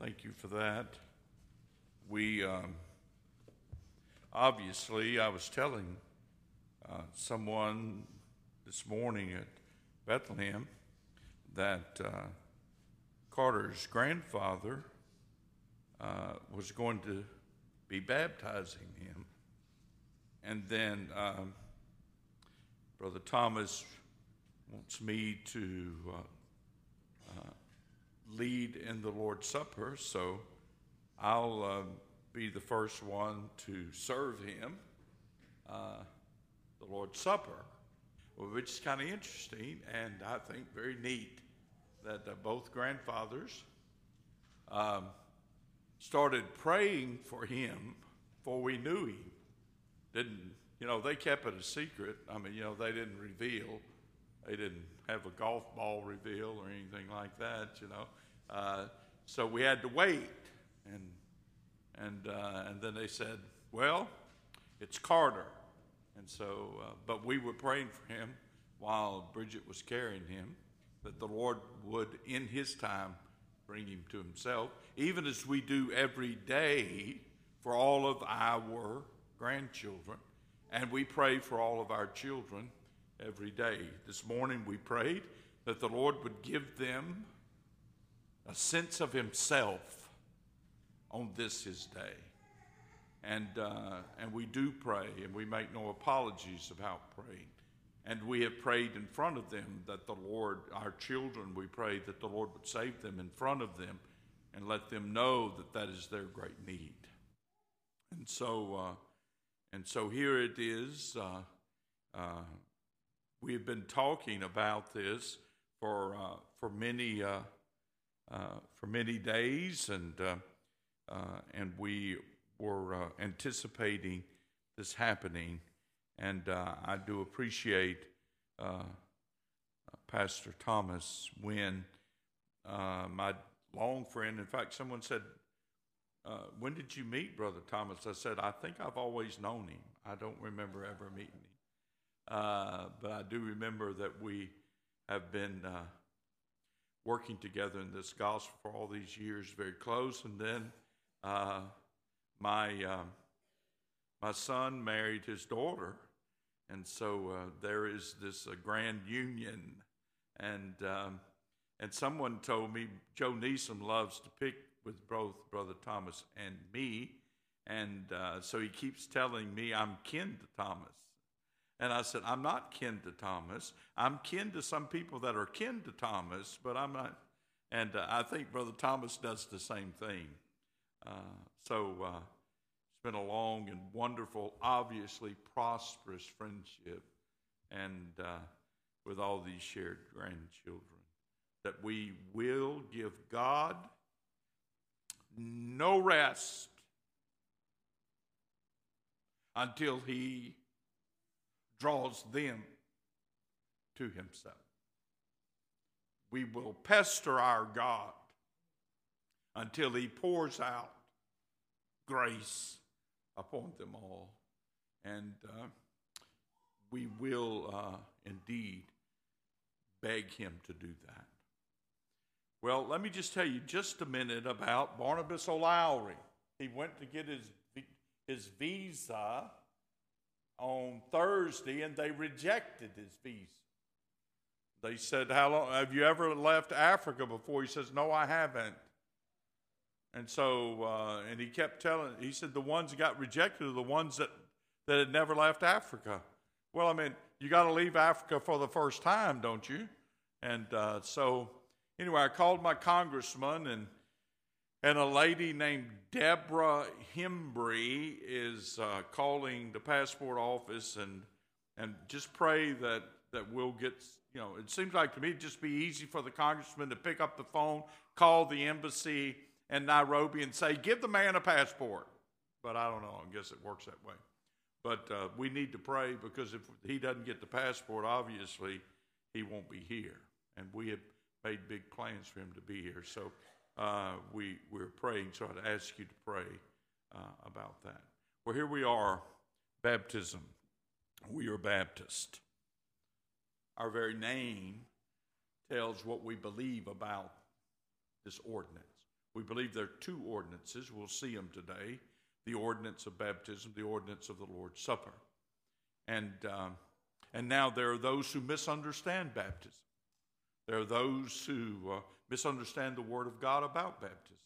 Thank you for that. We um, obviously, I was telling uh, someone this morning at Bethlehem that uh, Carter's grandfather uh, was going to be baptizing him. And then um, Brother Thomas wants me to uh, lead in the Lord's Supper, so I'll uh, be the first one to serve him uh, the Lord's Supper, which is kind of interesting and I think very neat that uh, both grandfathers um, started praying for him before we knew him. Didn't you know? They kept it a secret. I mean, you know, they didn't reveal. They didn't have a golf ball reveal or anything like that. You know, uh, so we had to wait, and and uh, and then they said, "Well, it's Carter," and so, uh, but we were praying for him while Bridget was carrying him, that the Lord would, in His time, bring him to Himself, even as we do every day for all of our grandchildren, and we pray for all of our children every day. This morning we prayed that the Lord would give them a sense of Himself on this His day. And, uh, and we do pray, and we make no apologies about praying. And we have prayed in front of them that the Lord, our children, we pray that the Lord would save them in front of them and let them know that that is their great need. And so, uh, and so here it is. Uh, uh, we have been talking about this for uh, for many uh, uh, for many days, and and we were anticipating this happening and uh, I do appreciate uh, Pastor Thomas when uh, my long friend, in fact, someone said, uh, When did you meet Brother Thomas? I said, I think I've always known him. I don't remember ever meeting him. Uh, but I do remember that we have been uh, working together in this gospel for all these years, very close. And then my, my son married his daughter and so uh, there is this uh, grand union. And, um, and someone told me Joe Neeson loves to pick with both Brother Thomas and me. And uh, so he keeps telling me I'm kin to Thomas. And I said, I'm not kin to Thomas. I'm kin to some people that are kin to Thomas, but I'm not. And uh, I think Brother Thomas does the same thing. Uh, so, uh, it's been a long and wonderful, obviously prosperous friendship, and uh, with all these shared grandchildren, that we will give God no rest until He draws them to Himself. We will pester our God until He pours out grace upon them all. And uh, we will uh, indeed beg him to do that. Well, let me just tell you just a minute about Barnabas O'Lowry. He went to get his, his visa on Thursday and they rejected his visa. They said, How long have you ever left Africa before? He says, No, I haven't. And so, uh, and he kept telling, he said the ones that got rejected are the ones that, that had never left Africa. Well, I mean, you got to leave Africa for the first time, don't you? And uh, so, anyway, I called my congressman, and and a lady named Deborah Hembry is uh, calling the passport office, and and just pray that that we'll get. You know, it seems like to me it'd just be easy for the congressman to pick up the phone, call the embassy, and Nairobi and say, give the man a passport. But I don't know. I guess it works that way. But uh, we need to pray because if he doesn't get the passport, obviously he won't be here. And we have made big plans for him to be here. So uh, we, we're praying. So I'd ask you to pray uh, about that. Well, here we are, baptism. We are Baptist. Our very name tells what we believe about this ordinance. We believe there are two ordinances. We'll see them today the ordinance of baptism, the ordinance of the Lord's Supper. And, um, and now there are those who misunderstand baptism. There are those who uh, misunderstand the Word of God about baptism.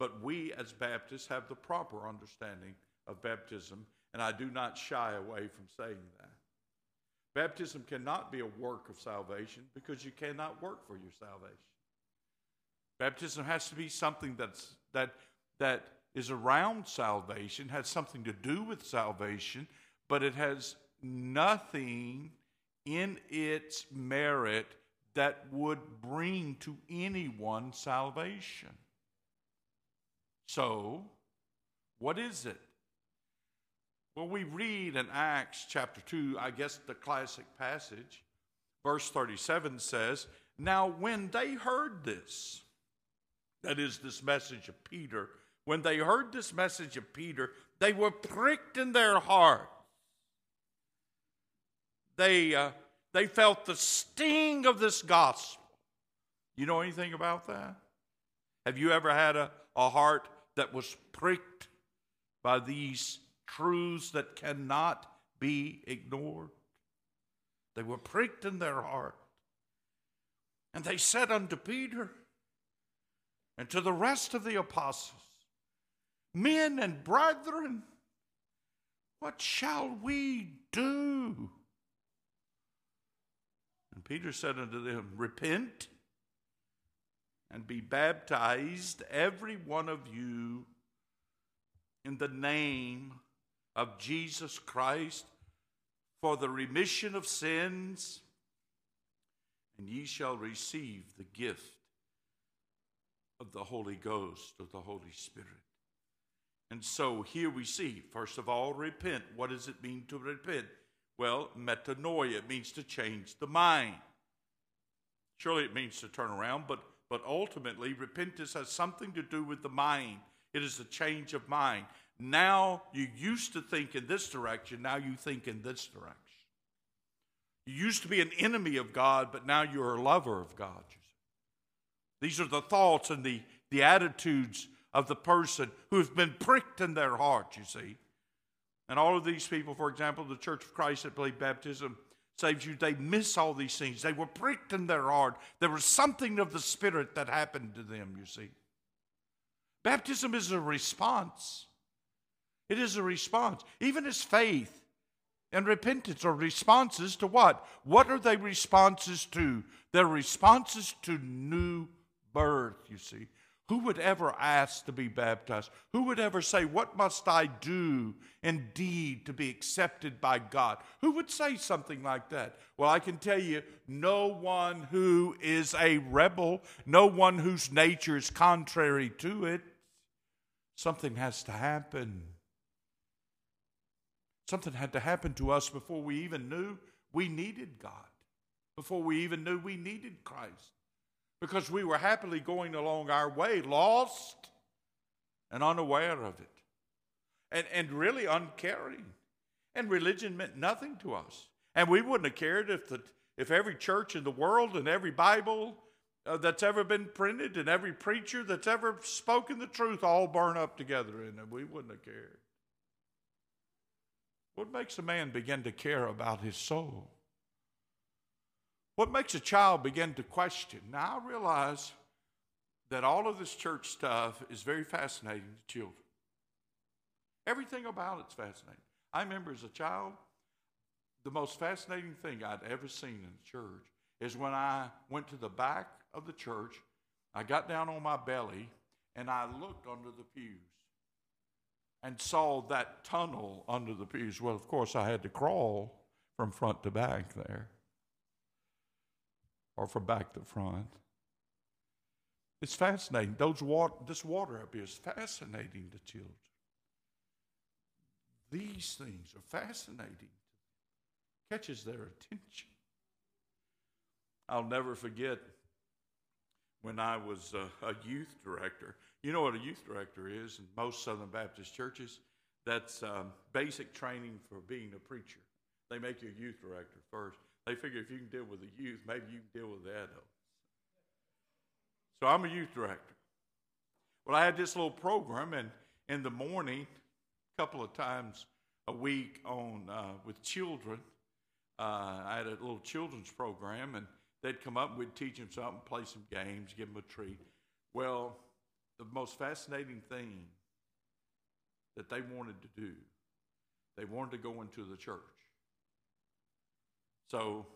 But we as Baptists have the proper understanding of baptism, and I do not shy away from saying that. Baptism cannot be a work of salvation because you cannot work for your salvation. Baptism has to be something that's, that, that is around salvation, has something to do with salvation, but it has nothing in its merit that would bring to anyone salvation. So, what is it? Well, we read in Acts chapter 2, I guess the classic passage, verse 37 says, Now when they heard this, that is this message of Peter, when they heard this message of Peter, they were pricked in their heart. They, uh, they felt the sting of this gospel. You know anything about that? Have you ever had a, a heart that was pricked by these truths that cannot be ignored. They were pricked in their heart. And they said unto Peter and to the rest of the apostles, Men and brethren, what shall we do? Peter said unto them, Repent and be baptized, every one of you, in the name of Jesus Christ for the remission of sins, and ye shall receive the gift of the Holy Ghost, of the Holy Spirit. And so here we see, first of all, repent. What does it mean to repent? Well, metanoia, means to change the mind. Surely it means to turn around, but but ultimately, repentance has something to do with the mind. It is a change of mind. Now you used to think in this direction, now you think in this direction. You used to be an enemy of God, but now you're a lover of God. These are the thoughts and the, the attitudes of the person who has been pricked in their heart, you see. And all of these people, for example, the Church of Christ that believe baptism saves you, they miss all these things. They were pricked in their heart. There was something of the Spirit that happened to them, you see. Baptism is a response. It is a response. Even as faith and repentance are responses to what? What are they responses to? They're responses to new birth, you see. Who would ever ask to be baptized? Who would ever say, What must I do indeed to be accepted by God? Who would say something like that? Well, I can tell you, no one who is a rebel, no one whose nature is contrary to it. Something has to happen. Something had to happen to us before we even knew we needed God, before we even knew we needed Christ because we were happily going along our way, lost and unaware of it, and, and really uncaring. And religion meant nothing to us. And we wouldn't have cared if, the, if every church in the world and every Bible uh, that's ever been printed and every preacher that's ever spoken the truth all burn up together in it. We wouldn't have cared. What makes a man begin to care about his soul? What makes a child begin to question? Now, I realize that all of this church stuff is very fascinating to children. Everything about it's fascinating. I remember as a child, the most fascinating thing I'd ever seen in the church is when I went to the back of the church, I got down on my belly, and I looked under the pews and saw that tunnel under the pews. Well, of course, I had to crawl from front to back there or from back to front. It's fascinating. Those water, this water up here is fascinating to children. These things are fascinating. Catches their attention. I'll never forget when I was a, a, youth director. You know what a youth director is in most Southern Baptist churches? That's um, basic training for being a preacher. They make you a youth director first. They figure if you can deal with the youth, maybe you can deal with the adults. So I'm a youth director. Well, I had this little program, and in the morning, a couple of times a week on uh, with children, uh, I had a little children's program, and they'd come up and we'd teach them something, play some games, give them a treat. Well, the most fascinating thing that they wanted to do, they wanted to go into the church. So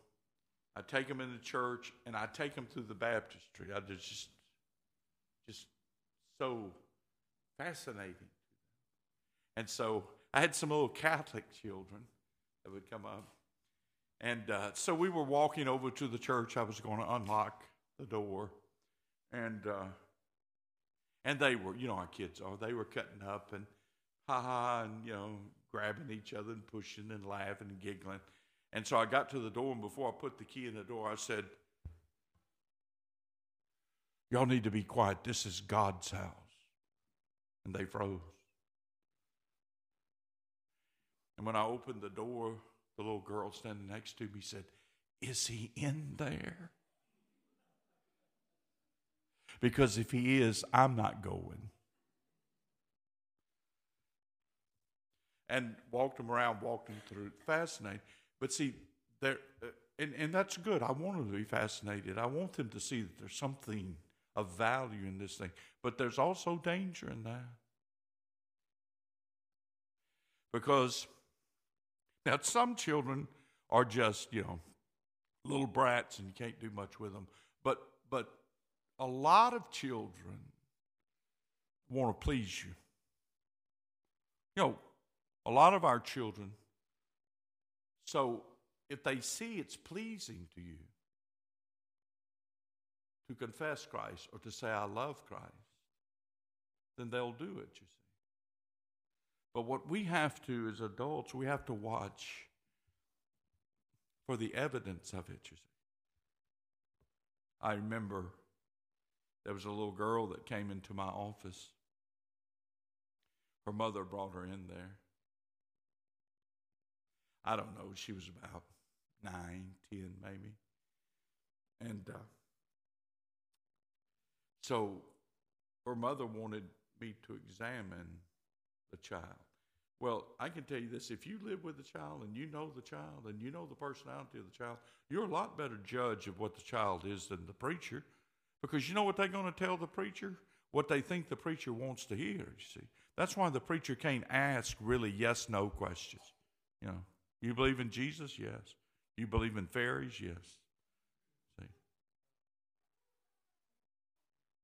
I take them into church, and I take them through the baptistry. I just, just so fascinating. And so I had some little Catholic children that would come up. And uh, so we were walking over to the church. I was going to unlock the door. And, uh, and they were, you know, our kids are, they were cutting up and ha ha, and, you know, grabbing each other and pushing and laughing and giggling. And so I got to the door, and before I put the key in the door, I said, Y'all need to be quiet. This is God's house. And they froze. And when I opened the door, the little girl standing next to me said, Is he in there? Because if he is, I'm not going. And walked him around, walked him through. Fascinating. But see, there, uh, and, and that's good. I want them to be fascinated. I want them to see that there's something of value in this thing. But there's also danger in that. Because now some children are just, you know, little brats and you can't do much with them. But but a lot of children want to please you. You know, a lot of our children so if they see it's pleasing to you to confess Christ or to say, I love Christ, then they'll do it, you see. But what we have to, as adults, we have to watch for the evidence of it, you see. I remember there was a little girl that came into my office. Her mother brought her in there. I don't know, she was about nine, ten, maybe. And uh, so her mother wanted me to examine the child. Well, I can tell you this if you live with the child and you know the child and you know the personality of the child, you're a lot better judge of what the child is than the preacher because you know what they're going to tell the preacher? What they think the preacher wants to hear, you see. That's why the preacher can't ask really yes no questions, you know. You believe in Jesus? Yes. You believe in fairies? Yes. See?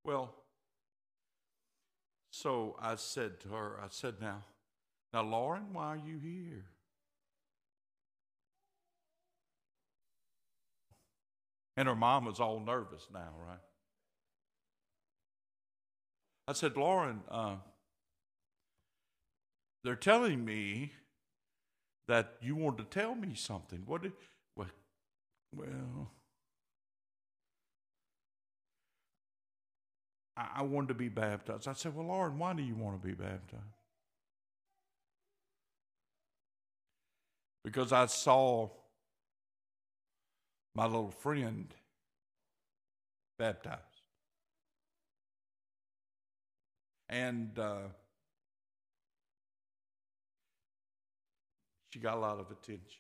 Well, so I said to her, I said, now, now, Lauren, why are you here? And her mom was all nervous now, right? I said, Lauren, uh, they're telling me that you wanted to tell me something. What did, well, well I, wanted to be baptized. I said, Well, Lauren, why do you want to be baptized? Because I saw my little friend baptized. And uh, She got a lot of attention.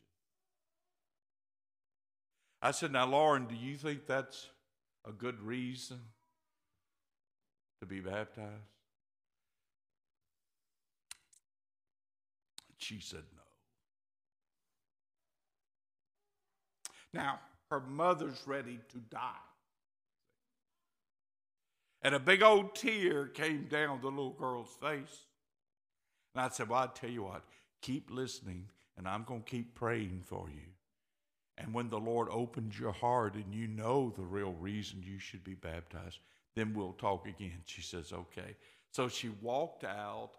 I said, Now, Lauren, do you think that's a good reason to be baptized? She said, No. Now, her mother's ready to die. And a big old tear came down the little girl's face. And I said, Well, I tell you what, keep listening and I'm going to keep praying for you. And when the Lord opens your heart and you know the real reason you should be baptized, then we'll talk again. She says, okay. So she walked out,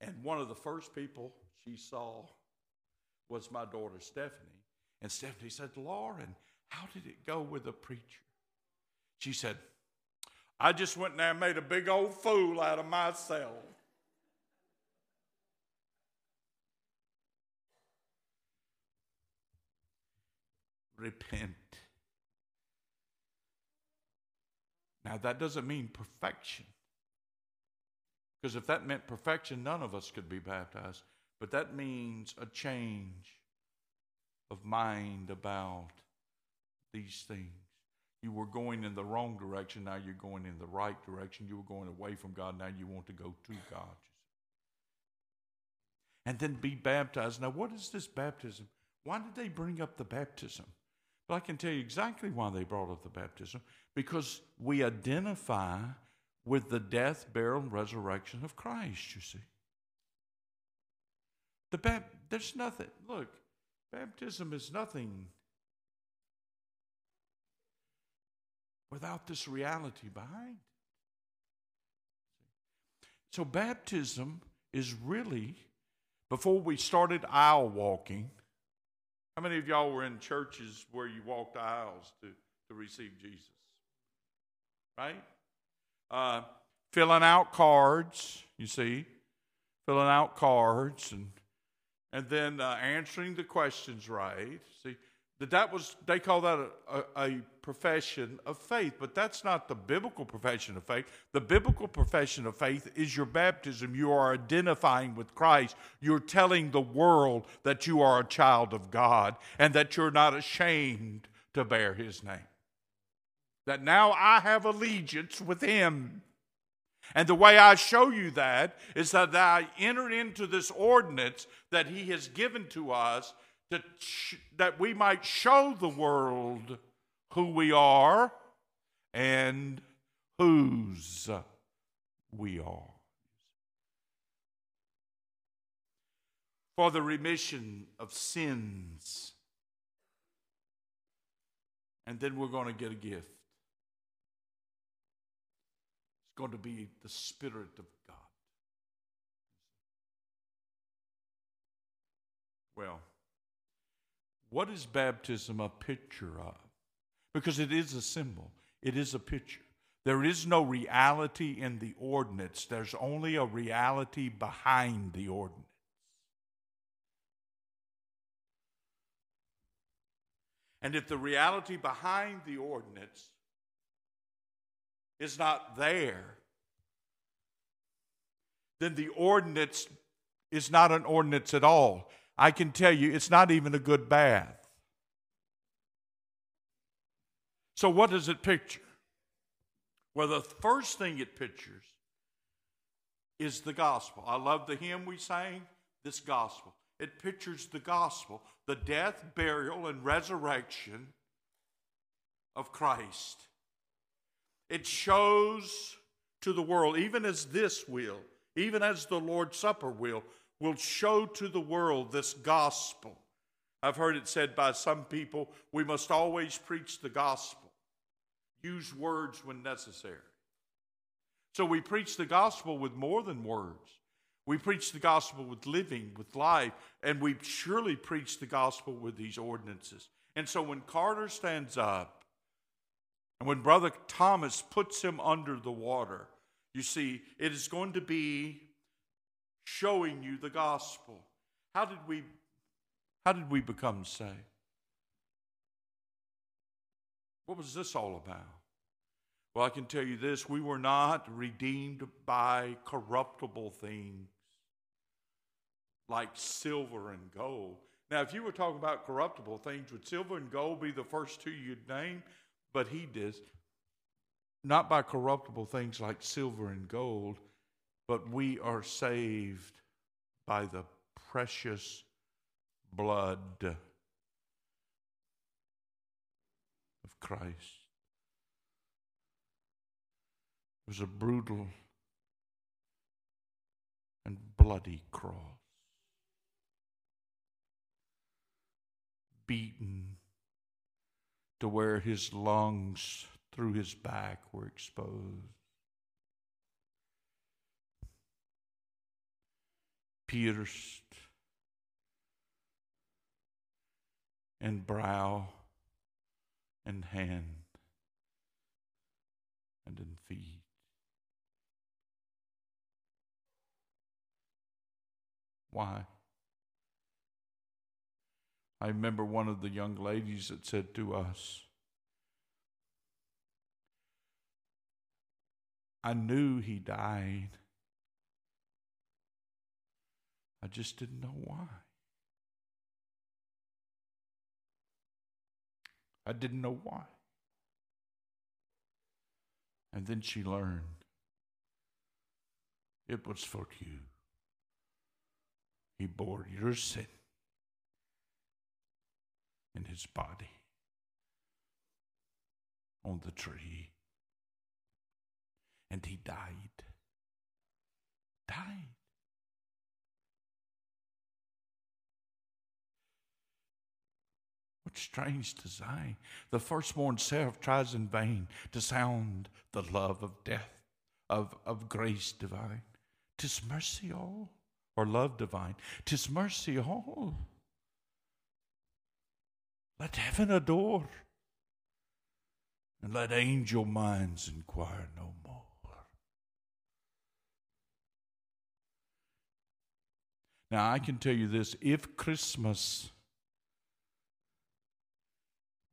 and one of the first people she saw was my daughter Stephanie. And Stephanie said, Lauren, how did it go with the preacher? She said, I just went there and made a big old fool out of myself. Repent. Now, that doesn't mean perfection. Because if that meant perfection, none of us could be baptized. But that means a change of mind about these things. You were going in the wrong direction, now you're going in the right direction. You were going away from God, now you want to go to God. And then be baptized. Now, what is this baptism? Why did they bring up the baptism? But I can tell you exactly why they brought up the baptism because we identify with the death, burial, and resurrection of Christ, you see. The bap- there's nothing, look, baptism is nothing without this reality behind. So, baptism is really, before we started aisle walking, how many of y'all were in churches where you walked aisles to, to receive Jesus? Right? Uh, filling out cards, you see, filling out cards and and then uh, answering the questions right. See, that that was they call that a, a, a, profession of faith, but that's not the biblical profession of faith. The biblical profession of faith is your baptism. You are identifying with Christ. You're telling the world that you are a child of God and that you're not ashamed to bear His name. That now I have allegiance with Him. And the way I show you that is that I enter into this ordinance that He has given to us that, that we might show the world who we are and whose we are. For the remission of sins. And then we're going to get a gift. It's going to be the Spirit of God. Well, what is baptism a picture of? Because it is a symbol, it is a picture. There is no reality in the ordinance, there's only a reality behind the ordinance. And if the reality behind the ordinance is not there, then the ordinance is not an ordinance at all. I can tell you it's not even a good bath. So, what does it picture? Well, the first thing it pictures is the gospel. I love the hymn we sang, this gospel. It pictures the gospel, the death, burial, and resurrection of Christ. It shows to the world, even as this will, even as the Lord's Supper will, will show to the world this gospel. I've heard it said by some people we must always preach the gospel, use words when necessary. So we preach the gospel with more than words. We preach the gospel with living, with life, and we surely preach the gospel with these ordinances. And so when Carter stands up and when Brother Thomas puts him under the water, you see, it is going to be showing you the gospel. How did we how did we become saved? What was this all about? Well, I can tell you this we were not redeemed by corruptible things like silver and gold. Now, if you were talking about corruptible things, would silver and gold be the first two you'd name? But he did. Not by corruptible things like silver and gold, but we are saved by the precious blood of Christ. It was a brutal and bloody cross. Beaten to where his lungs through his back were exposed. Pierced and brow and hand and in feet. Why? I remember one of the young ladies that said to us, I knew he died I just didn't know why. I didn't know why. And then she learned it was for you. He bore your sin in his body on the tree. And he died. Died. Strange design. The firstborn seraph tries in vain to sound the love of death, of, of grace divine. Tis mercy all, or love divine. Tis mercy all. Let heaven adore, and let angel minds inquire no more. Now, I can tell you this if Christmas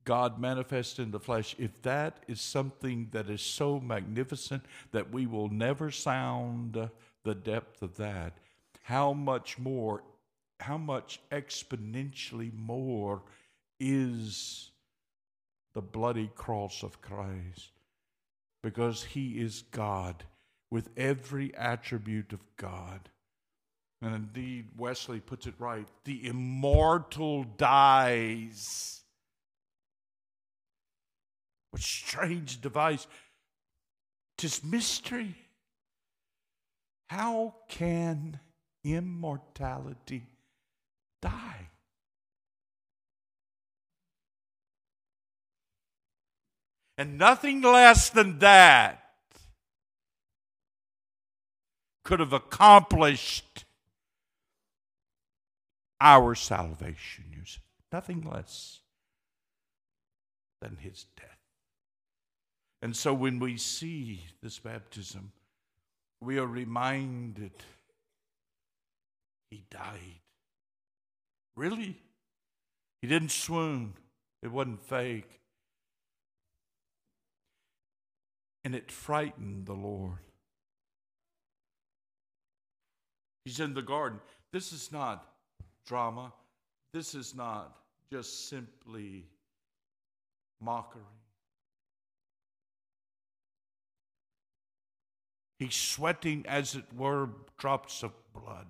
God manifest in the flesh, if that is something that is so magnificent that we will never sound the depth of that, how much more, how much exponentially more is the bloody cross of Christ? Because he is God with every attribute of God. And indeed, Wesley puts it right the immortal dies what strange device. Tis mystery. How can immortality die? And nothing less than that could have accomplished our salvation. Nothing less than his death. And so when we see this baptism, we are reminded he died. Really? He didn't swoon, it wasn't fake. And it frightened the Lord. He's in the garden. This is not drama. This is not just simply mockery. He's sweating, as it were, drops of blood.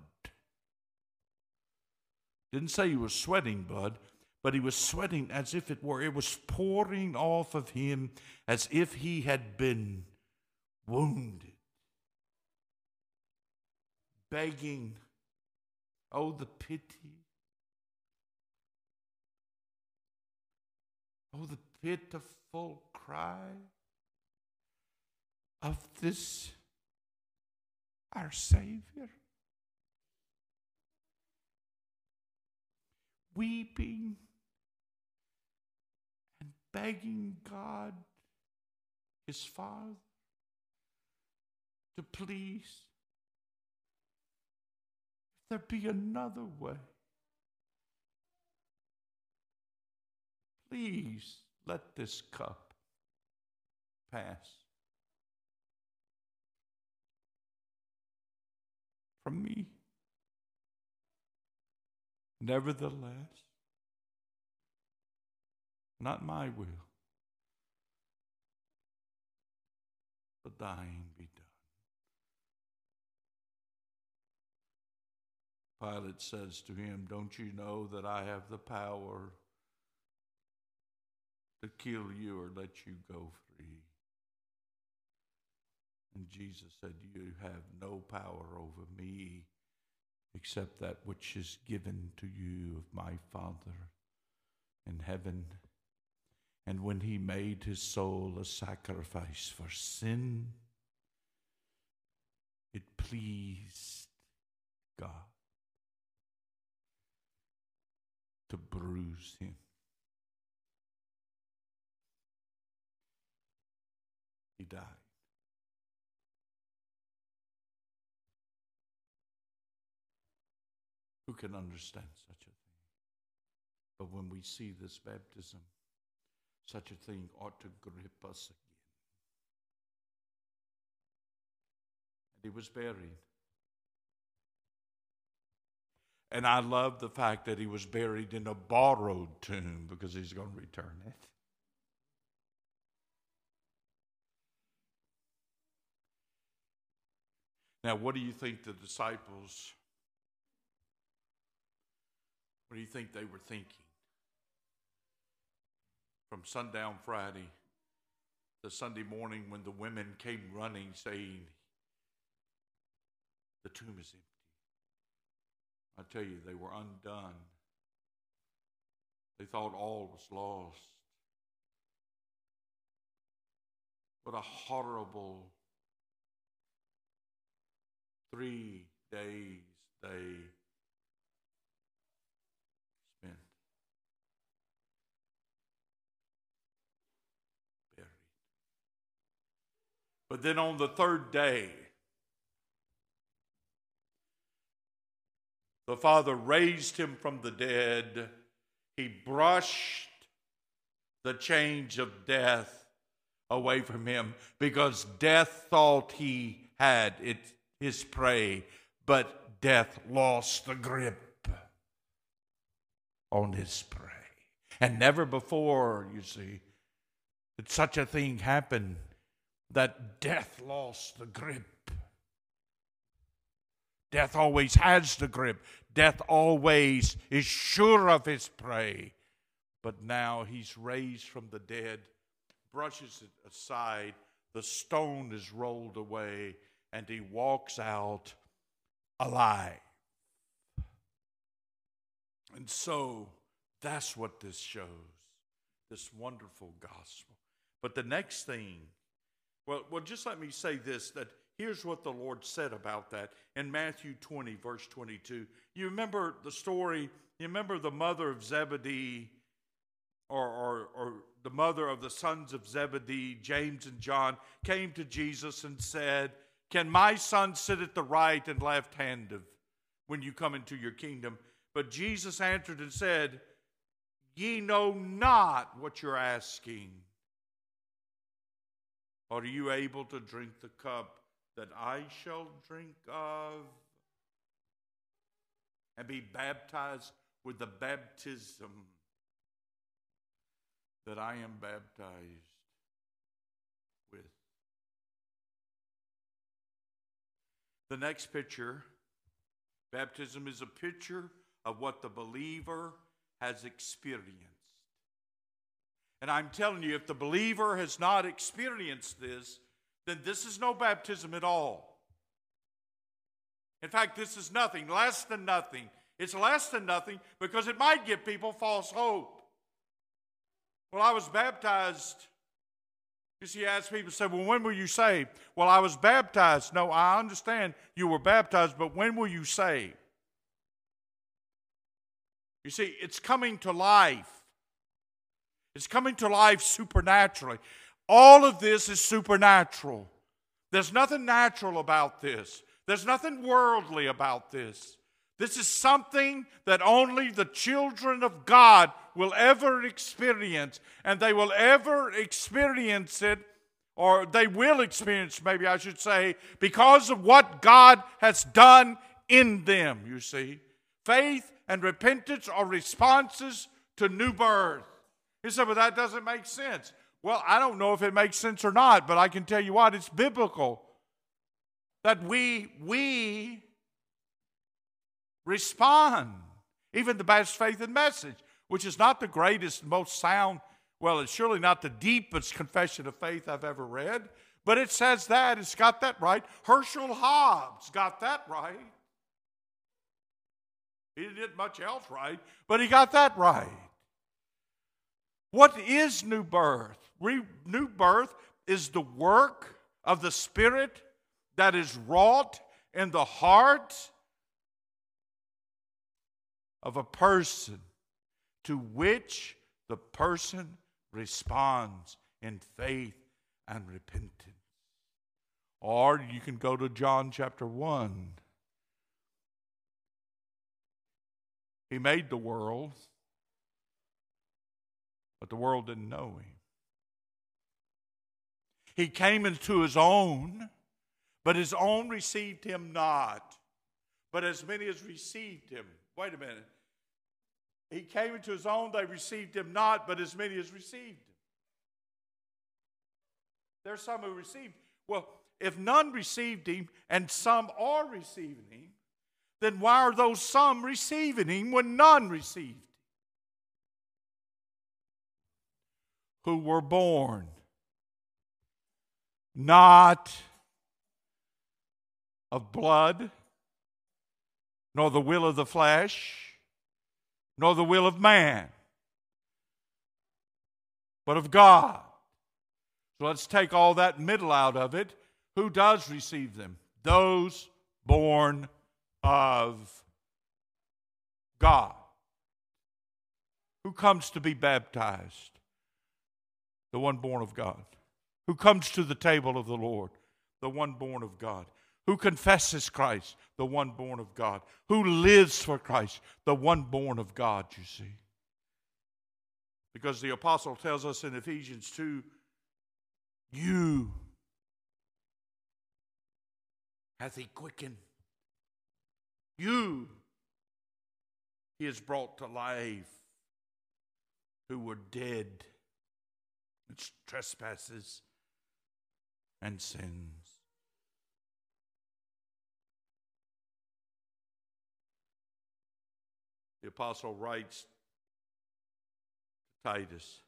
Didn't say he was sweating blood, but he was sweating as if it were. It was pouring off of him as if he had been wounded. Begging, oh, the pity. Oh, the pitiful cry of this our Savior. Weeping and begging God, his Father, to please, if there be another way, please let this cup pass. From me. Nevertheless, not my will, but thine be done. Pilate says to him, Don't you know that I have the power to kill you or let you go free? And Jesus said, You have no power over me except that which is given to you of my Father in heaven. And when he made his soul a sacrifice for sin, it pleased God to bruise him. Can understand such a thing? But when we see this baptism, such a thing ought to grip us again. And he was buried. And I love the fact that he was buried in a borrowed tomb because he's going to return it. Now, what do you think the disciples, what do you think they were thinking? From sundown Friday to Sunday morning when the women came running saying, The tomb is empty. I tell you, they were undone. They thought all was lost. What a horrible three days they spent buried. But then on the third day, The Father raised him from the dead. He brushed the change of death away from him because death thought he had it, his prey, but death lost the grip on his prey. And never before, you see, did such a thing happen that death lost the grip Death always has the grip. Death always is sure of his prey. But now he's raised from the dead, brushes it aside, the stone is rolled away, and he walks out alive. And so that's what this shows this wonderful gospel. But the next thing, well, well, just let me say this that Here's what the Lord said about that in Matthew 20, verse 22. You remember the story, you remember the mother of Zebedee, or, or, or the mother of the sons of Zebedee, James and John, came to Jesus and said, Can my son sit at the right and left hand of when you come into your kingdom? But Jesus answered and said, Ye know not what you're asking. Are you able to drink the cup that I shall drink of and be baptized with the baptism that I am baptized with. The next picture baptism is a picture of what the believer has experienced. And I'm telling you, if the believer has not experienced this, then this is no baptism at all. In fact, this is nothing, less than nothing. It's less than nothing because it might give people false hope. Well, I was baptized. You see, ask people say, Well, when were you saved? Well, I was baptized. No, I understand you were baptized, but when were you saved? You see, it's coming to life. It's coming to life supernaturally. All of this is supernatural. There's nothing natural about this, there's nothing worldly about this. This is something that only the children of God will ever experience, and they will ever experience it, or they will experience, maybe I should say, because of what God has done in them, you see. Faith and repentance are responses to new birth. You said, but that doesn't make sense. Well, I don't know if it makes sense or not, but I can tell you what, it's biblical. That we, we respond. Even the Baptist Faith and Message, which is not the greatest, most sound, well, it's surely not the deepest confession of faith I've ever read, but it says that. It's got that right. Herschel Hobbs got that right. He get much else right, but he got that right. What is new birth? Re- new birth is the work of the Spirit that is wrought in the heart of a person to which the person responds in faith and repentance. Or you can go to John chapter 1. He made the world, but the world didn't know him. He came into his own, but his own received him not. But as many as received him, Wait a minute. He came into his own, they received him not, but as many as received him. There's some who received. Well, if none received him and some are receiving him, then why are those some receiving him when none received him? Who were born not of blood, nor the will of the flesh, nor the will of man, but of God. So let's take all that middle out of it. Who does receive them? Those born of God. Who comes to be baptized? The one born of God. Who comes to the table of the Lord? The one born of God. Who confesses Christ? The one born of God. Who lives for Christ? The one born of God, you see. Because the apostle tells us in Ephesians 2 you hath he quickened. You he has brought to life who were dead in trespasses and sins. The apostle writes to Titus.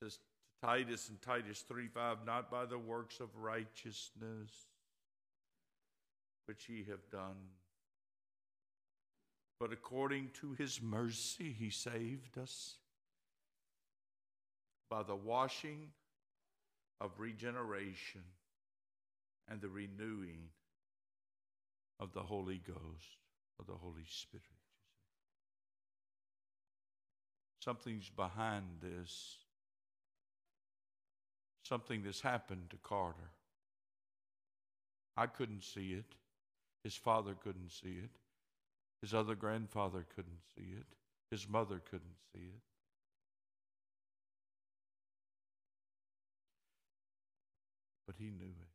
He says to Titus in Titus 3 5, not by the works of righteousness which ye have done, but according to his mercy he saved us by the washing of regeneration and the renewing of the Holy Ghost, of the Holy Spirit. Something's behind this. Something that's happened to Carter. I couldn't see it. His father couldn't see it. His other grandfather couldn't see it. His mother couldn't see it. But he knew it.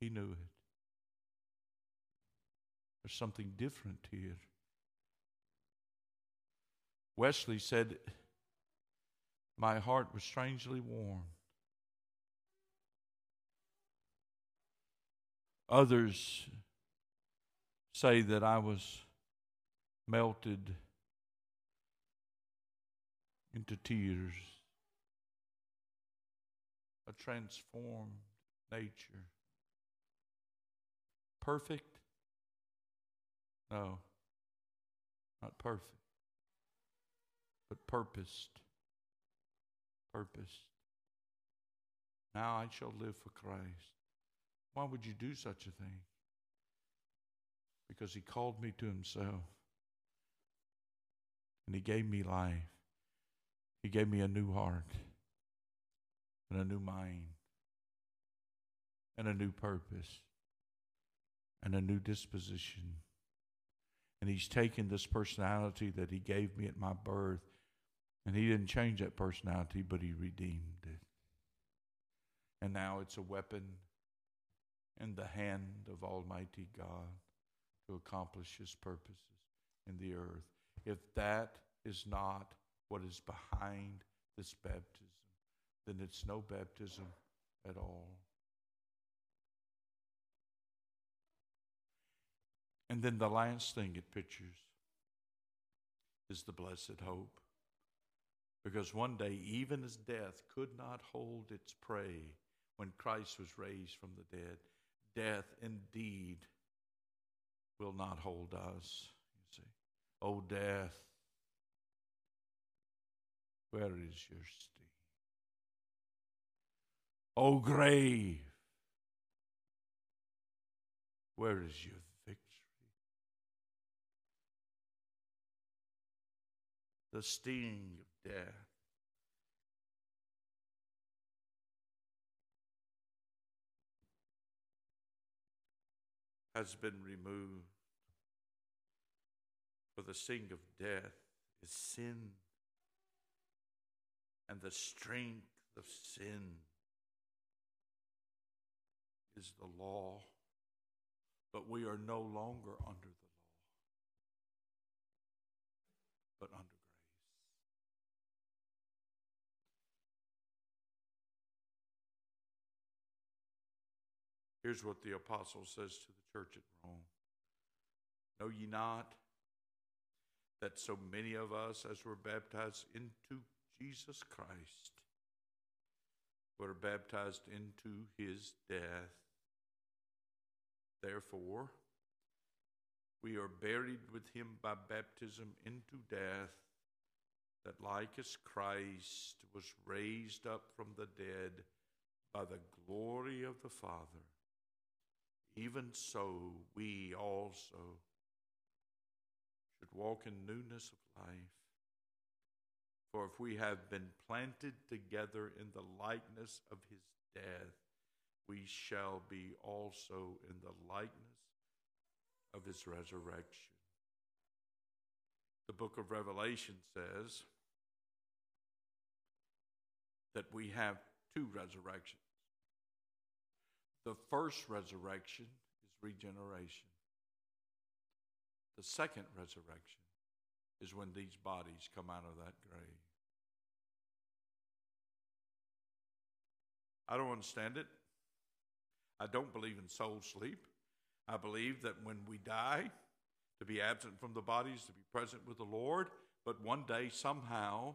He knew it. There's something different here. Wesley said, My heart was strangely warm. Others say that I was melted into tears a transformed nature. Perfect? No, not perfect, but purposed. Purposed. Now I shall live for Christ. Why would you do such a thing? Because he called me to himself. And he gave me life. He gave me a new heart and a new mind and a new purpose and a new disposition. And He's taken this personality that He gave me at my birth, and He didn't change that personality, but He redeemed it. And now it's a weapon in the hand of Almighty God to accomplish His purposes in the earth. If that is not what is behind this baptism, then it's no baptism at all. And then the last thing it pictures is the blessed hope. Because one day, even as death could not hold its prey when Christ was raised from the dead, death indeed will not hold us. You see, oh, death, where is your sting? O grave, where is your victory? The sting of death. Has been removed. For the sting of death is sin, and the strength of sin is the law. but we are no longer under the law, but under grace. Here's what the apostle says to the church at Rome Know ye not that so many of us, as were baptized into Jesus Christ, were baptized into his death? Therefore, we are buried with him by baptism into death, that like as Christ was raised up from the dead by the glory of the Father, even so we also should walk in newness of life. For if we have been planted together in the likeness of his death, we shall be also in the likeness of his resurrection. The book of Revelation says that we have two resurrections. The first resurrection is regeneration. The second resurrection is when these bodies come out of that grave. I don't understand it. I don't believe in soul sleep. I believe that when we die, to be absent from the bodies, to be present with the Lord, but one day, somehow,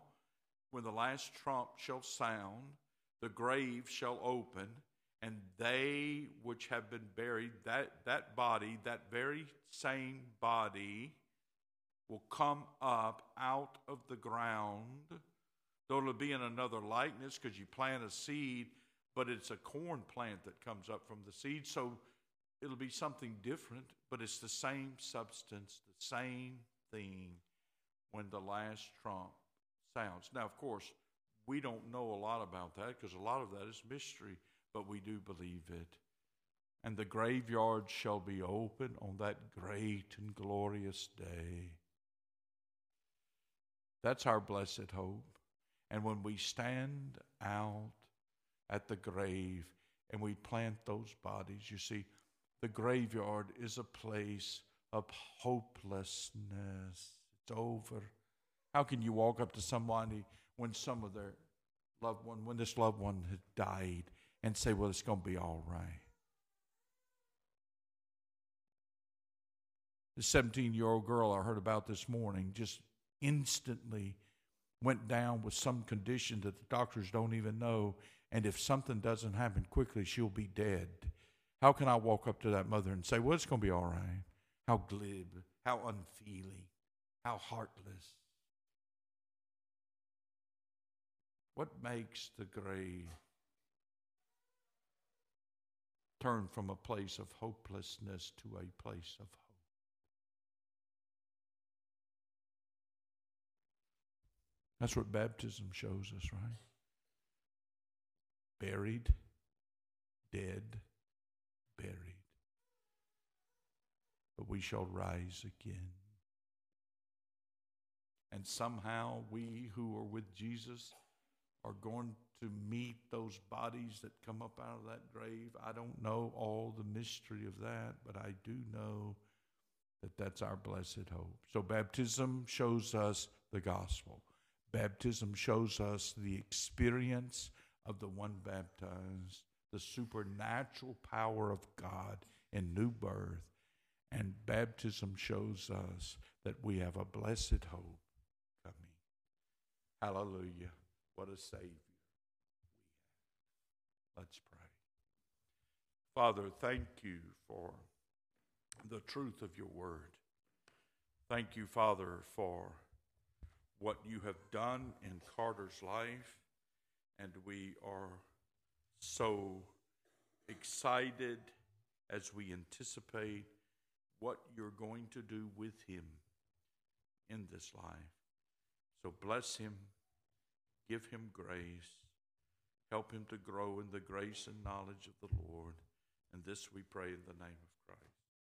when the last trump shall sound, the grave shall open, and they which have been buried, that, that body, that very same body, will come up out of the ground. Though it'll be in another likeness because you plant a seed but it's a corn plant that comes up from the seed. So it'll be something different, but it's the same substance, the same thing when the last trump sounds. Now, of course, we don't know a lot about that because a lot of that is mystery, but we do believe it. And the graveyard shall be open on that great and glorious day. That's our blessed hope. And when we stand out at the grave and we plant those bodies. You see, the graveyard is a place of hopelessness. It's over. How can you walk up to somebody when some of their loved one, when this loved one has died, and say, Well, it's going to be all right? The 17 year old girl I heard about this morning just instantly went down with some condition that the doctors don't even know and if something doesn't happen quickly, she'll be dead. How can I walk up to that mother and say, Well, it's going to be all right? How glib, how unfeeling, how heartless. What makes the grave turn from a place of hopelessness to a place of hope? That's what baptism shows us, right? Buried, dead, buried. But we shall rise again. And somehow we who are with Jesus are going to meet those bodies that come up out of that grave. I don't know all the mystery of that, but I do know that that's our blessed hope. So baptism shows us the gospel. Baptism shows us the experience of the one baptized, the supernatural power of God in new birth. And baptism shows us that we have a blessed hope coming. Hallelujah. What a Savior. Let's pray. Father, thank you for the truth of your word. Thank you, Father, for what you have done in Carter's life and we are so excited as we anticipate what you're going to do with him in this life. So bless him, give him grace, help him to grow in the grace and knowledge of the Lord. And this we pray in the name of Christ.